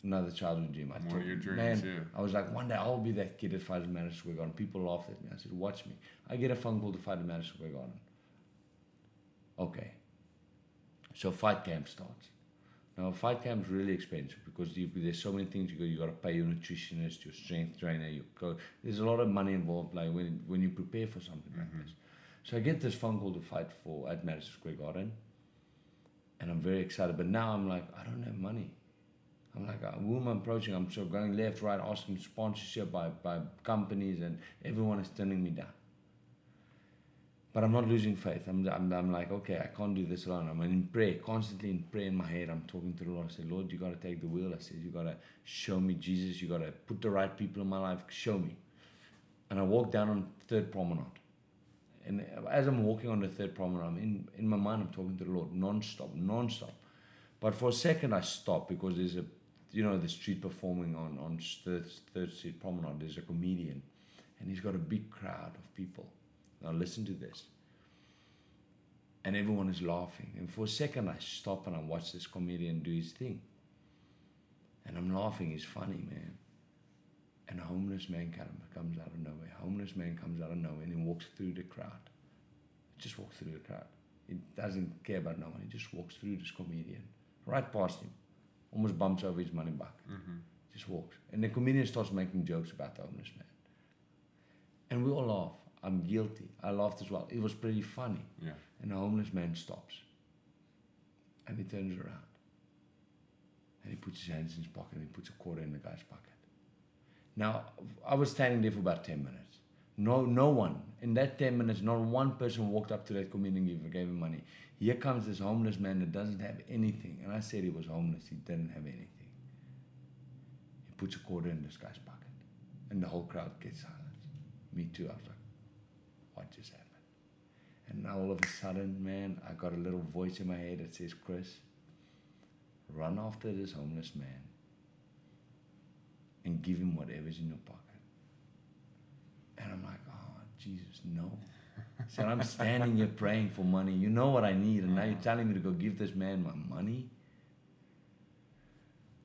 Another childhood dream. I your dreams, man, yeah. I was like, one day I'll be that kid at Madison Square Garden. People laughed at me. I said, watch me. I get a phone call to fight at Madison Square Garden. Okay. So fight camp starts. Now, fight camp is really expensive because you, there's so many things you got. You got to pay your nutritionist, your strength trainer, your coach. There's a lot of money involved. Like when when you prepare for something like mm-hmm. this. So I get this phone call to fight for at Madison Square Garden, and I'm very excited. But now I'm like, I don't have money. I'm like, who am approaching? I'm so going left, right, asking sponsorship by by companies, and everyone is turning me down. But I'm not losing faith. I'm, I'm, I'm like, okay, I can't do this alone. I'm in prayer, constantly in prayer in my head. I'm talking to the Lord. I said, Lord, you got to take the wheel. I said, you got to show me Jesus. You got to put the right people in my life. Show me. And I walked down on Third Promenade. And as I'm walking on the Third Promenade, I'm in, in my mind, I'm talking to the Lord non-stop, non-stop. But for a second, I stopped because there's a, you know, the street performing on, on Third, Third Street Promenade. There's a comedian. And he's got a big crowd of people. Now listen to this. And everyone is laughing. And for a second, I stop and I watch this comedian do his thing. And I'm laughing. He's funny, man. And a homeless man come- comes out of nowhere. A homeless man comes out of nowhere and he walks through the crowd. Just walks through the crowd. He doesn't care about no one. He just walks through this comedian, right past him. Almost bumps over his money bucket. Mm-hmm. Just walks. And the comedian starts making jokes about the homeless man. And we all laugh. I'm guilty. I laughed as well. It was pretty funny. Yeah. And the homeless man stops. And he turns around. And he puts his hands in his pocket and he puts a quarter in the guy's pocket. Now, I was standing there for about 10 minutes. No, no one. In that 10 minutes, not one person walked up to that comedian and gave, gave him money. Here comes this homeless man that doesn't have anything. And I said he was homeless. He didn't have anything. He puts a quarter in this guy's pocket. And the whole crowd gets silent. Me too. I was like, what just happened? And now all of a sudden, man, I got a little voice in my head that says, Chris, run after this homeless man and give him whatever's in your pocket. And I'm like, oh, Jesus, no. He said, I'm standing here praying for money. You know what I need, and now you're telling me to go give this man my money?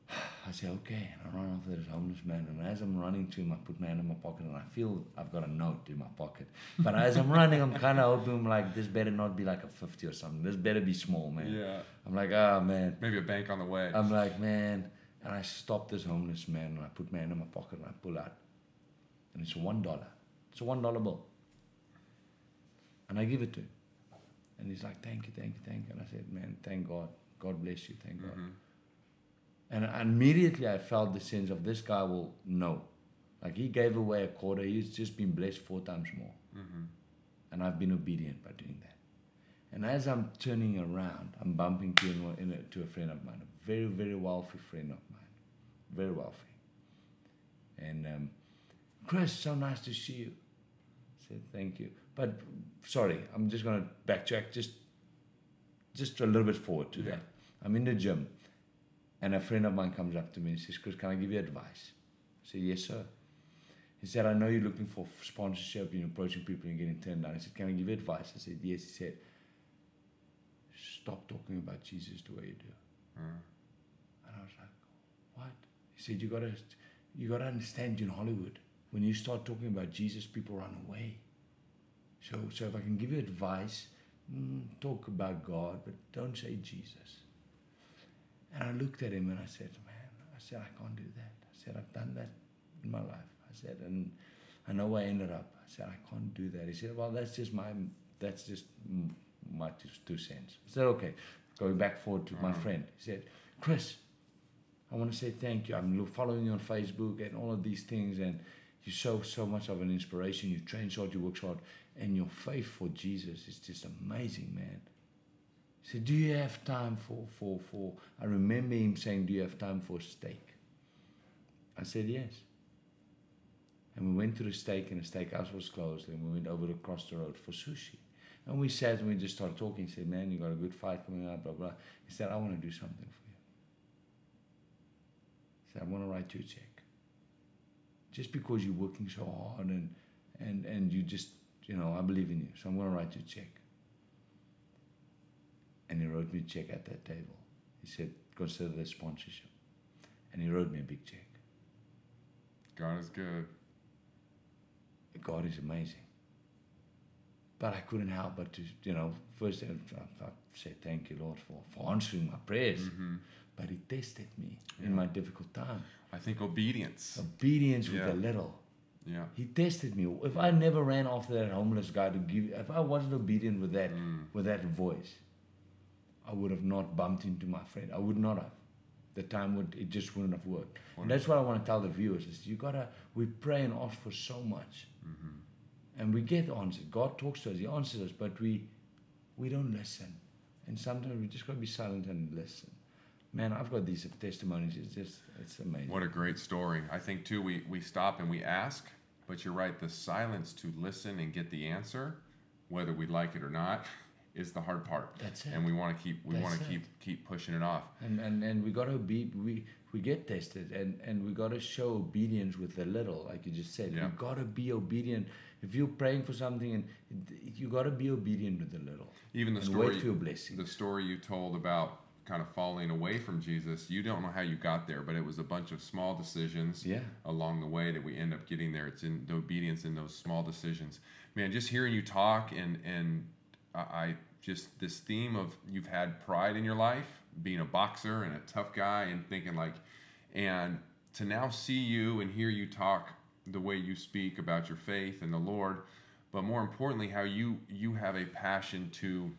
I say, okay, and I run after this homeless man. And as I'm running to him, I put my hand in my pocket and I feel I've got a note in my pocket. But as I'm running, I'm kind of hoping, like, this better not be like a 50 or something. This better be small, man. Yeah. I'm like, ah, man. Maybe a bank on the way. I'm like, man. And I stop this homeless man and I put my hand in my pocket and I pull out. And it's one dollar. It's a one dollar bill. And I give it to him. And he's like, thank you, thank you, thank you. And I said, man, thank God. God bless you, thank God. Mhm. And immediately I felt the sense of this guy will know. Like he gave away a quarter, he's just been blessed four times more. Mhm. And I've been obedient by doing that. And as I'm turning around, I'm bumping to, in, in a, to a friend of mine, a very, very wealthy friend of mine. Very wealthy. And um, Chris, so nice to see you. Thank you. But sorry, I'm just going to backtrack just, just a little bit forward to Yeah. that. I'm in the gym, and a friend of mine comes up to me and says, Chris, can I give you advice? I said, yes, sir. He said, I know you're looking for sponsorship, you're approaching people and getting turned down. I said, Can I give you advice? I said, Yes. He said, Stop talking about Jesus the way you do. Uh, And I was like, What? He said, You gotta you gotta understand You're in Hollywood, when you start talking about Jesus, people run away. So so if I can give you advice, mm, talk about God, but don't say Jesus. And I looked at him and I said, Man, I said, I can't do that. I said, I've done that in my life. I said, and I know where I ended up. I said, I can't do that. He said, Well, that's just my that's just mm, my two, two cents. I said, Okay. going back forward to my friend. He said, Chris, I want to say thank you. I'm following you on Facebook and all of these things, and you're so so much of an inspiration. You train hard, you work hard, and your faith for Jesus is just amazing, man. He said, "Do you have time for for for?" I remember him saying, "Do you have time for steak?" I said yes. And we went to the steak, and the steakhouse was closed, and we went over across the road for sushi. And we sat and we just started talking. He said, Man, you got a good fight coming up, blah, blah. He said, I want to do something for you. He said, I want to write you a check. Just because you're working so hard and, and, and you just, you know, I believe in you. So I'm going to write you a check. And he wrote me a check at that table. He said, Consider this sponsorship. And he wrote me a big check. God is good. God is amazing. But I couldn't help but to, you know, first I, I said, thank you, Lord, for, for answering my prayers. Mm-hmm. But He tested me in my difficult time. I think obedience. Obedience with a little. Yeah. He tested me. If I never ran after that homeless guy to give, if I wasn't obedient with that, mm. with that voice, I would have not bumped into my friend. I would not have. The time would it just wouldn't have worked. And that's what I want to tell the viewers: is you gotta we pray and ask for so much, mm-hmm. and we get answers. God talks to us; He answers us, but we we don't listen, and sometimes we just gotta be silent and listen. Man, I've got these testimonies. It's just it's amazing. What a great story. I think too we we stop and we ask, but you're right, the silence to listen and get the answer, whether we like it or not, is the hard part. That's it. And we want to keep we want to keep keep pushing it off. And and, and we gotta be we we get tested and, and we gotta show obedience with the little, like you just said. Yeah. You gotta be obedient. If you're praying for something and you gotta be obedient with the little. Even the and story wait for your blessing. the story you told about kind of falling away from Jesus, you don't know how you got there, but it was a bunch of small decisions Yeah. along the way that we end up getting there. It's in the obedience in those small decisions. Man, just hearing you talk and and I I just this theme of you've had pride in your life, being a boxer and a tough guy and thinking like and to now see you and hear you talk the way you speak about your faith and the Lord, but more importantly how you you have a passion to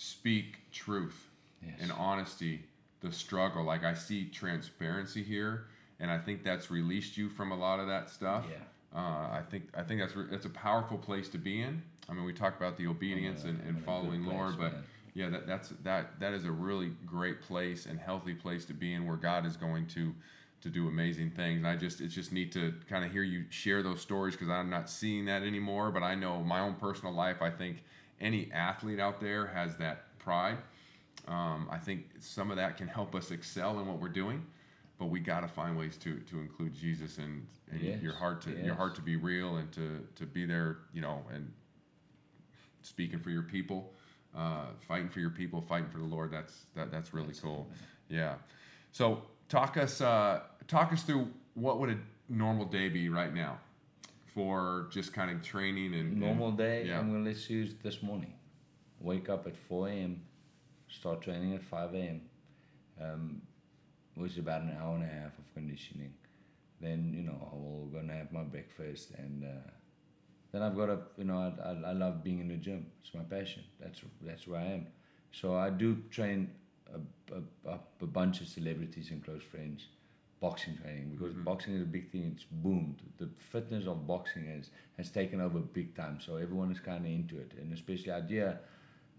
speak truth Yes. and honesty, the struggle. Like I see transparency here, and I think that's released you from a lot of that stuff. Yeah. Uh, I think I think that's re- that's a powerful place to be in. I mean, we talk about the obedience and, and following good Lord, but man. yeah, that that's that that is a really great place and healthy place to be in, where God is going to to do amazing things. And I just it's just neat to kind of hear you share those stories because I'm not seeing that anymore. But I know my own personal life. I think any athlete out there has that pride. Um, I think some of that can help us excel in what we're doing, but we got to find ways to to include Jesus and, and Yes, your heart to your heart to be real and to to be there, you know, and speaking for your people, uh, fighting for your people, fighting for the Lord. That's that that's really cool. Yeah. So talk us uh, talk us through what would a normal day be right now for just kind of training and and- Normal day, Yeah. I'm gonna let's use this morning. Wake up at four AM, start training at five AM. Um, which is about an hour and a half of conditioning. Then, you know, I will gonna have my breakfast and uh, then I've got a, you know, I, I, I love being in the gym. It's my passion. That's that's where I am. So I do train a, a, a bunch of celebrities and close friends, boxing training because mm-hmm. boxing is a big thing. It's boomed. The fitness of boxing has has taken over big time. So everyone is kind of into it, and especially idea.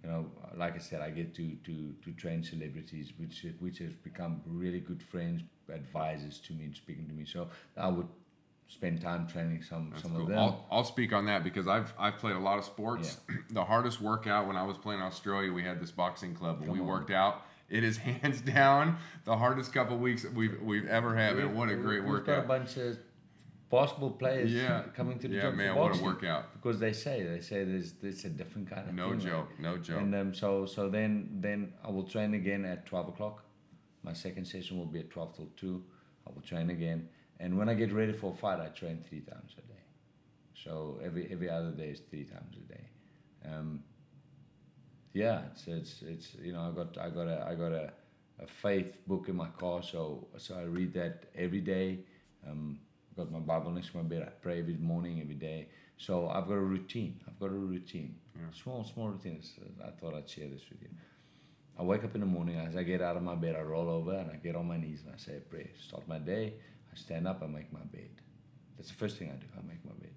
You know, like I said, I get to to to train celebrities, which which has become really good friends, advisors to me, and speaking to me. So I would spend time training some That's some cool. of them. I'll, I'll speak on that because I've I've played a lot of sports. the hardest workout when I was playing Australia, we had this boxing club. Come we on. worked out, it is hands down the hardest couple weeks we've we've ever had. Man, We've- what a great we've got a bunch of basketball players Yeah, coming to the yeah, gym man, what a workout! because they say they say there's there's a different kind of No thing, joke, no joke. And um, so so then then I will train again at twelve o'clock. My second session will be at twelve till two. I will train again, and when I get ready for a fight, I train three times a day. So every every other day is three times a day. Um, yeah, it's it's it's you know I got I got a I got a, a faith book in my car, so so I read that every day. Um, I've got my Bible next to my bed. I pray every morning, every day. So I've got a routine. I've got a routine. Small small routines. I thought I'd share this with you. I wake up in the morning, as I get out of my bed, I roll over and I get on my knees and I say a prayer. Start my day, I stand up, and I make my bed. That's the first thing I do, I make my bed.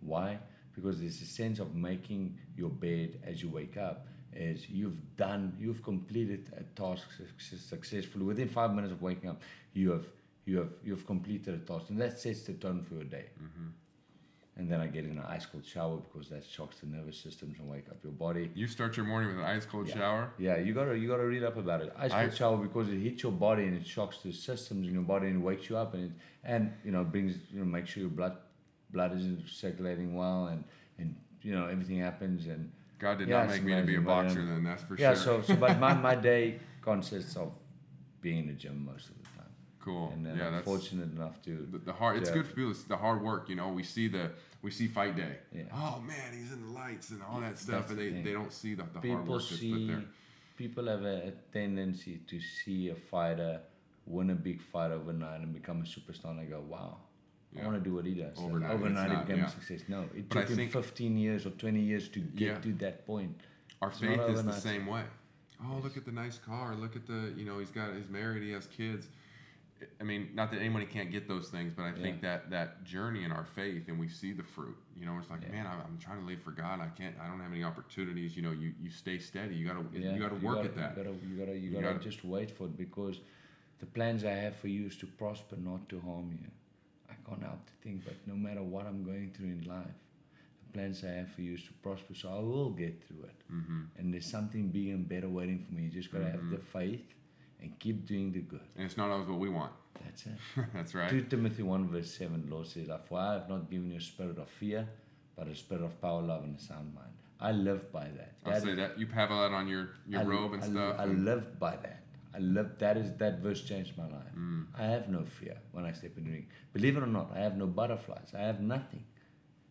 Why? Because there's a sense of making your bed as you wake up is you've done, you've completed a task successfully. Within five minutes of waking up, you have you have you've completed a task, and that sets the tone for your day. Mm-hmm. And then I get in an ice cold shower because that shocks the nervous systems and wake up your body. You start your morning with an ice cold Yeah. shower. Yeah, you gotta you gotta read up about it. Ice I- cold shower because it hits your body and it shocks the systems in your body and wakes you up and it and you know brings you know make sure your blood blood is circulating well and and you know everything happens and God did Yeah, not make me to be a amazing, but, um, boxer, then that's for yeah. sure. Yeah, so so but my, my day consists of being in the gym most of the time cool. and then yeah, I'm that's fortunate enough to the, the hard. It's Yeah. good for people. It's the hard work. You know, we see the we see fight day. Yeah. Oh man, he's in the lights and all that stuff, and the they, thing. they don't see the, the hard people work that's put see there. people have a, tendency to see a fighter win a big fight overnight and become a superstar and they go wow Yeah. I want to do what he does. And Overnight, overnight it's he not, became yeah. a success. No, it But I took him think- 15 years or 20 years to get Yeah. to that point. Our It's faith is the same way. Oh, look at the nice car. Look at the, you know, he's got, he's married, he has kids. I mean, not that anybody can't get those things, but I think Yeah. that that journey in our faith and we see the fruit. You know, it's like, Yeah. man, I'm, I'm trying to live for God. I can't. I don't have any opportunities. You know, you you stay steady. You gotta Yeah, you gotta work gotta, at that. You gotta, you gotta, you You gotta, gotta- just wait for it because the plans I have for you is to prosper, not to harm you. I can't to think, but no matter what I'm going through in life, the plans I have for you is to prosper, so I will get through it. hmm And there's something bigger and better waiting for me. You just gotta have the Mm-hmm. faith and keep doing the good. And it's not always what we want. That's it. That's right. 2 Timothy 1 verse 7, the Lord says, For I have not given you a spirit of fear, but a spirit of power, love, and a sound mind. I live by that. I'll That say that you have that on your your I, robe and I, stuff. I and- live by that. I live that is that verse changed my life. Mm. I have no fear when I step in the ring. Believe it or not, I have no butterflies. I have nothing.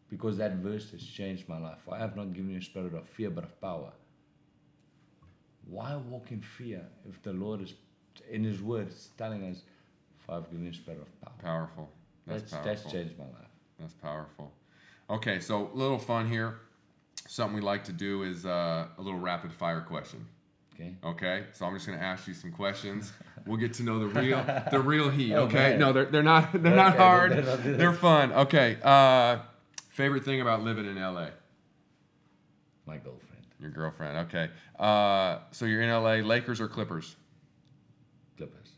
Because that verse has changed my life. For I have not given you a spirit of fear but of power. Why walk in fear if the Lord is in his words telling us, For I've given you a spirit of power. powerful. That's, That's powerful. that's changed my life. That's powerful. Okay, so a little fun here. Something we like to do is uh, a little rapid fire question. Okay? Okay, so I'm just gonna ask you some questions. We'll get to know the real the real heat. Oh, Okay, man. no, they're they're not they're not hard. they're not- They're fun. Okay, uh, favorite thing about living in LA? My girlfriend. Your girlfriend. Okay, uh, so you're in LA. Lakers or Clippers? Clippers.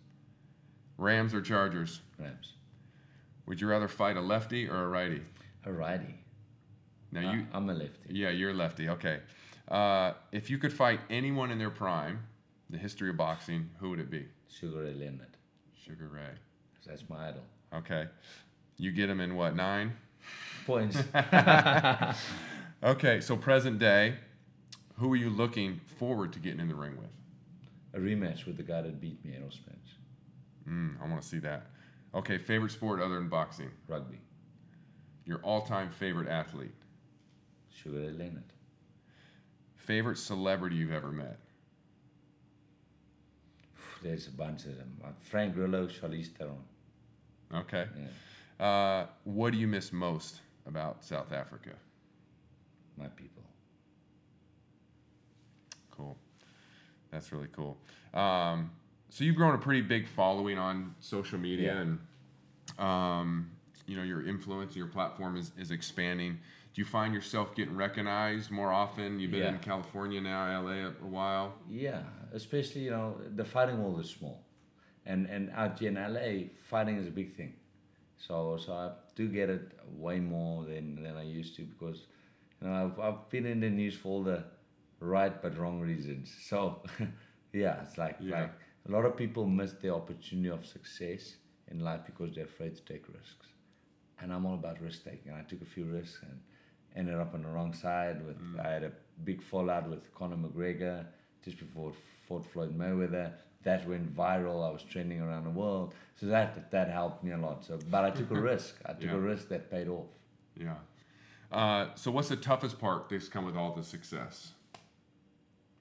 Rams or Chargers? Rams. Would you rather fight a lefty or a righty? A righty. Now you, I'm a lefty. yeah, you're a lefty. Okay, uh, if you could fight anyone in their prime, the history of boxing, who would it be? Sugar Ray Leonard. Sugar Ray. That's my idol. Okay, you get him in what nine? Points. Okay, so present day, who are you looking forward to getting in the ring with? a rematch with the guy that beat me, Spence. Mm, I want to see that. Okay, favorite sport other than boxing? Rugby. Your all-time favorite athlete? Sugar Ray Leonard. Favorite celebrity you've ever met? There's a bunch of them. Frank Grillo, Charlize Theron. Okay. Yeah, Uh, what do you miss most about South Africa? my people. Cool. That's really cool. Um, so you've grown a pretty big following on social media, Yeah. and um, you know your influence, your platform is, is expanding. Do you find yourself getting recognized more often? You've been in California now, LA a, a while. Yeah, especially you know the fighting world is small, and and out here in LA, fighting is a big thing. So so I do get it way more than than I used to because you know I've I've been in the news for all the right but wrong reasons. So yeah, it's like Yeah. like a lot of people miss the opportunity of success in life because they're afraid to take risks. And I'm all about risk taking. I took a few risks and ended up on the wrong side. With I had a big fallout with Conor McGregor just before fought Floyd Mayweather. That went viral. I was trending around the world. So that that helped me a lot. So, but I took a risk. I took Yeah. a risk that paid off. Yeah. Uh, so what's the toughest part that's come with all the success?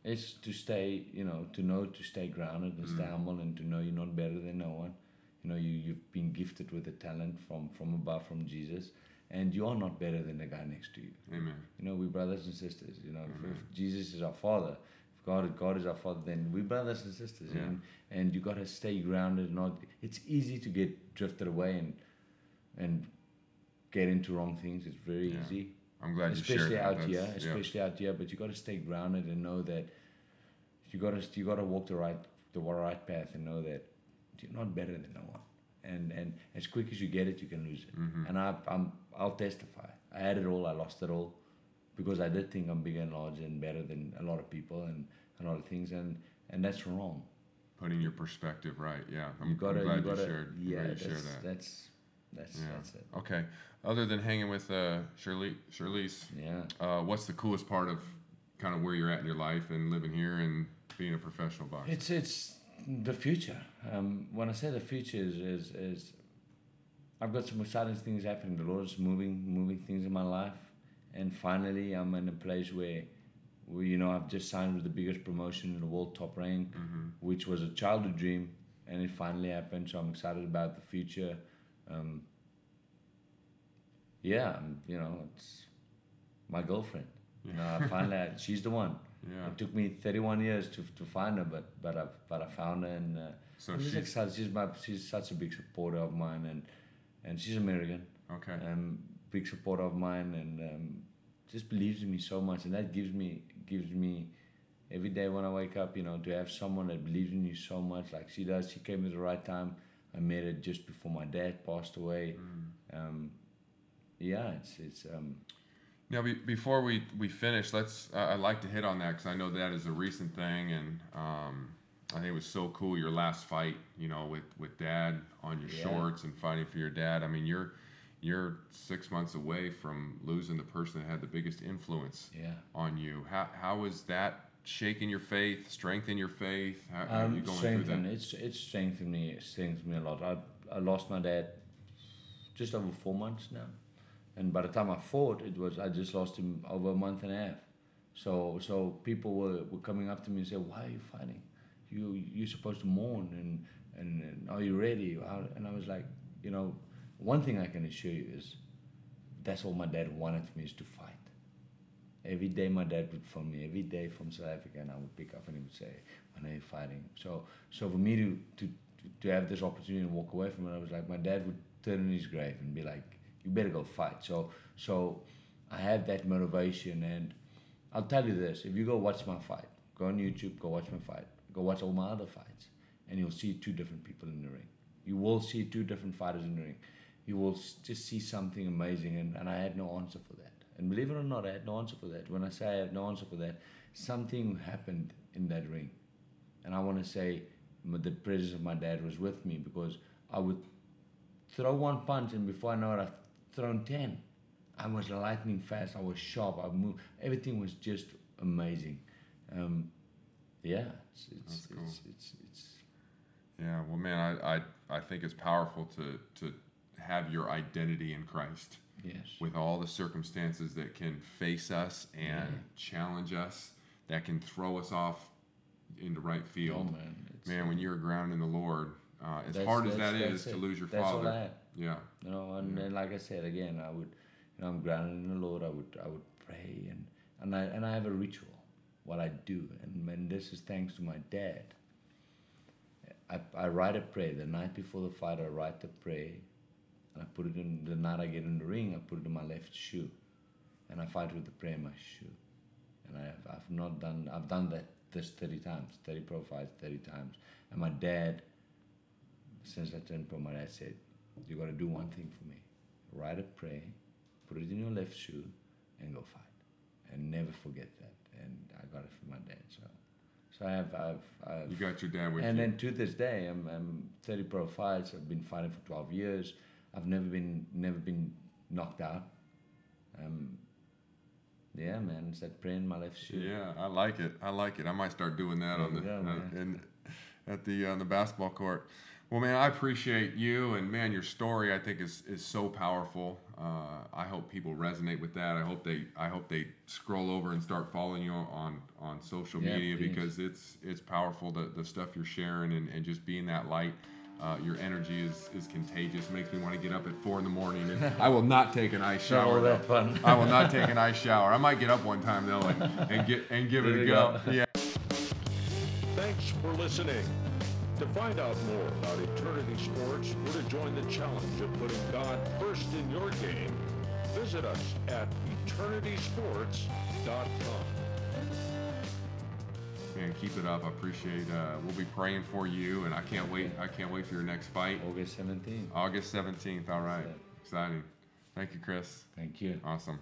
It's to stay, you know, to know to stay grounded and stay humble and to know you're not better than no one. You know, you, you've been gifted with a talent from, from above, from Jesus, and you are not better than the guy next to you. Amen. You know, we're brothers and sisters. You know, if, if Jesus is our Father, if God, God is our Father, then we brothers and sisters, Yeah. and and you got to stay grounded. Not it's easy to get drifted away and and get into wrong things. It's very Yeah. easy, I'm glad you especially shared that. out That's- here, yeah. especially out here. But you got to stay grounded and know that you got to you got to walk the right the right path and know that you're not better than no one. And and as quick as you get it, you can lose it. Mhm. And I, I'm I'll testify. I had it all. I lost it all because I did think I'm bigger and larger and better than a lot of people and a lot of things. And and that's wrong. Putting your perspective right. Yeah. I'm, You gotta I'm glad you gotta shared, yeah. you shared that. that's that's Yeah. that's it. Okay. Other than hanging with uh, Shirley, Shirley's, Yeah. uh, what's the coolest part of kind of where you're at in your life and living here and being a professional boxer? It's it's the future. Um, when I say the future is, is is I've got some exciting things happening. The Lord is moving moving things in my life, and finally I'm in a place where, where you know I've just signed with the biggest promotion in the world, Top Rank, mm-hmm. which was a childhood dream, and it finally happened. So I'm excited about the future. Um, yeah, you know it's my girlfriend. You know, I finally she's the one. Yeah. It took me 31 years to, to find her, but but I but I found her, and uh, So she's excited. She's my she's such a big supporter of mine, and and she's American, okay. um, big supporter of mine, and um, just believes in me so much, and that gives me gives me every day when I wake up, you know, to have someone that believes in you so much, like she does. She came at the right time. I met her just before my dad passed away. Mm. Um, yeah, it's it's um, Now, be, before we, we finish, let's. Uh, I'd like to hit on that because I know that is a recent thing, and um, I think it was so cool. Your last fight, you know, with, with dad on your Yeah. shorts and fighting for your dad. I mean, you're you're six months away from losing the person that had the biggest influence yeah. on you. How how is that shaking your faith, strengthen your faith? How, how are you Um, going through that? It's it's strengthened me. It strengthened me a lot. I I lost my dad just over four months now, and by the time I fought, it was I just lost him over a month and a half. So so people were, were coming up to me and say, "Why are you fighting? You you're supposed to mourn and and, and are you ready?" And I was like, you know, one thing I can assure you is that's all my dad wanted for me is to fight. Every day my dad would phone me, every day from South Africa, and I would pick up and he would say, when are you fighting? So, so for me to, to, to have this opportunity to walk away from it, I was like, my dad would turn in his grave and be like, you better go fight. So, so I have that motivation, and I'll tell you this: if you go watch my fight, go on YouTube, go watch my fight, go watch all my other fights, and you'll see two different people in the ring. You will see two different fighters in the ring. You will just see something amazing, and, and I had no answer for that. And believe it or not, I had no answer for that. When I say I have no answer for that, something happened in that ring. And I want to say the presence of my dad was with me because I would throw one punch, and before I know it, I've thrown 10. I was lightning fast, I was sharp, I moved. Everything was just amazing. Um, yeah, it's, it's, cool. it's, it's, it's, Yeah, well, man, I, I, I think it's powerful to, to have your identity in Christ yes. with all the circumstances that can face us and Yeah. challenge us, that can throw us off into right field. Oh, man. Man, when you're grounded in the Lord, uh, as hard as that is to lose your That's father. Yeah, you know and, Yeah. and like i said again i would you know i'm grounded in the lord. I would i would pray and and i and i have a ritual what i do. And, and this is thanks to my dad. I, I write a prayer. The night before the fight i write the prayer and i put it in the night i get in the ring i put it in my left shoe and i fight with the prayer in my shoe. And I have, I've not done I've done that this 30 times 30 pro fights 30 times. And my dad since I turned pro my dad said you got to do one thing for me write a prayer put it in your left shoe and go fight and never forget that and I got it from my dad so so I have I've, I've you got your dad with and you. And then to this day, I'm, I'm 30 pro fights. I've been fighting for 12 years. I've never been never been knocked out. Um, yeah, man, it's that prayer in my left shoe. Yeah, I like it. I like it. I might start doing that There on the go, uh, in, at the on the basketball court. Well, man, I appreciate you and man, your story I think is is so powerful. Uh, I hope people resonate with that. I hope they I hope they scroll over and start following you on on social Yeah, media please. because it's it's powerful the the stuff you're sharing and, and just being that light. Uh, your energy is, is contagious. Makes me want to get up at four in the morning. And I will not take an ice shower. all that fun. I will not take an ice shower. I might get up one time though and, and get and give it There a go. go. Yeah. Thanks for listening. To find out more about Eternity Sports or to join the challenge of putting God first in your game, visit us at eternitysports.com. Man, keep it up. I appreciate. Uh, we'll be praying for you, and I can't wait. I can't wait for your next fight, August 17th. August seventeenth. All right, exciting. Thank you, Chris. Thank you. Awesome.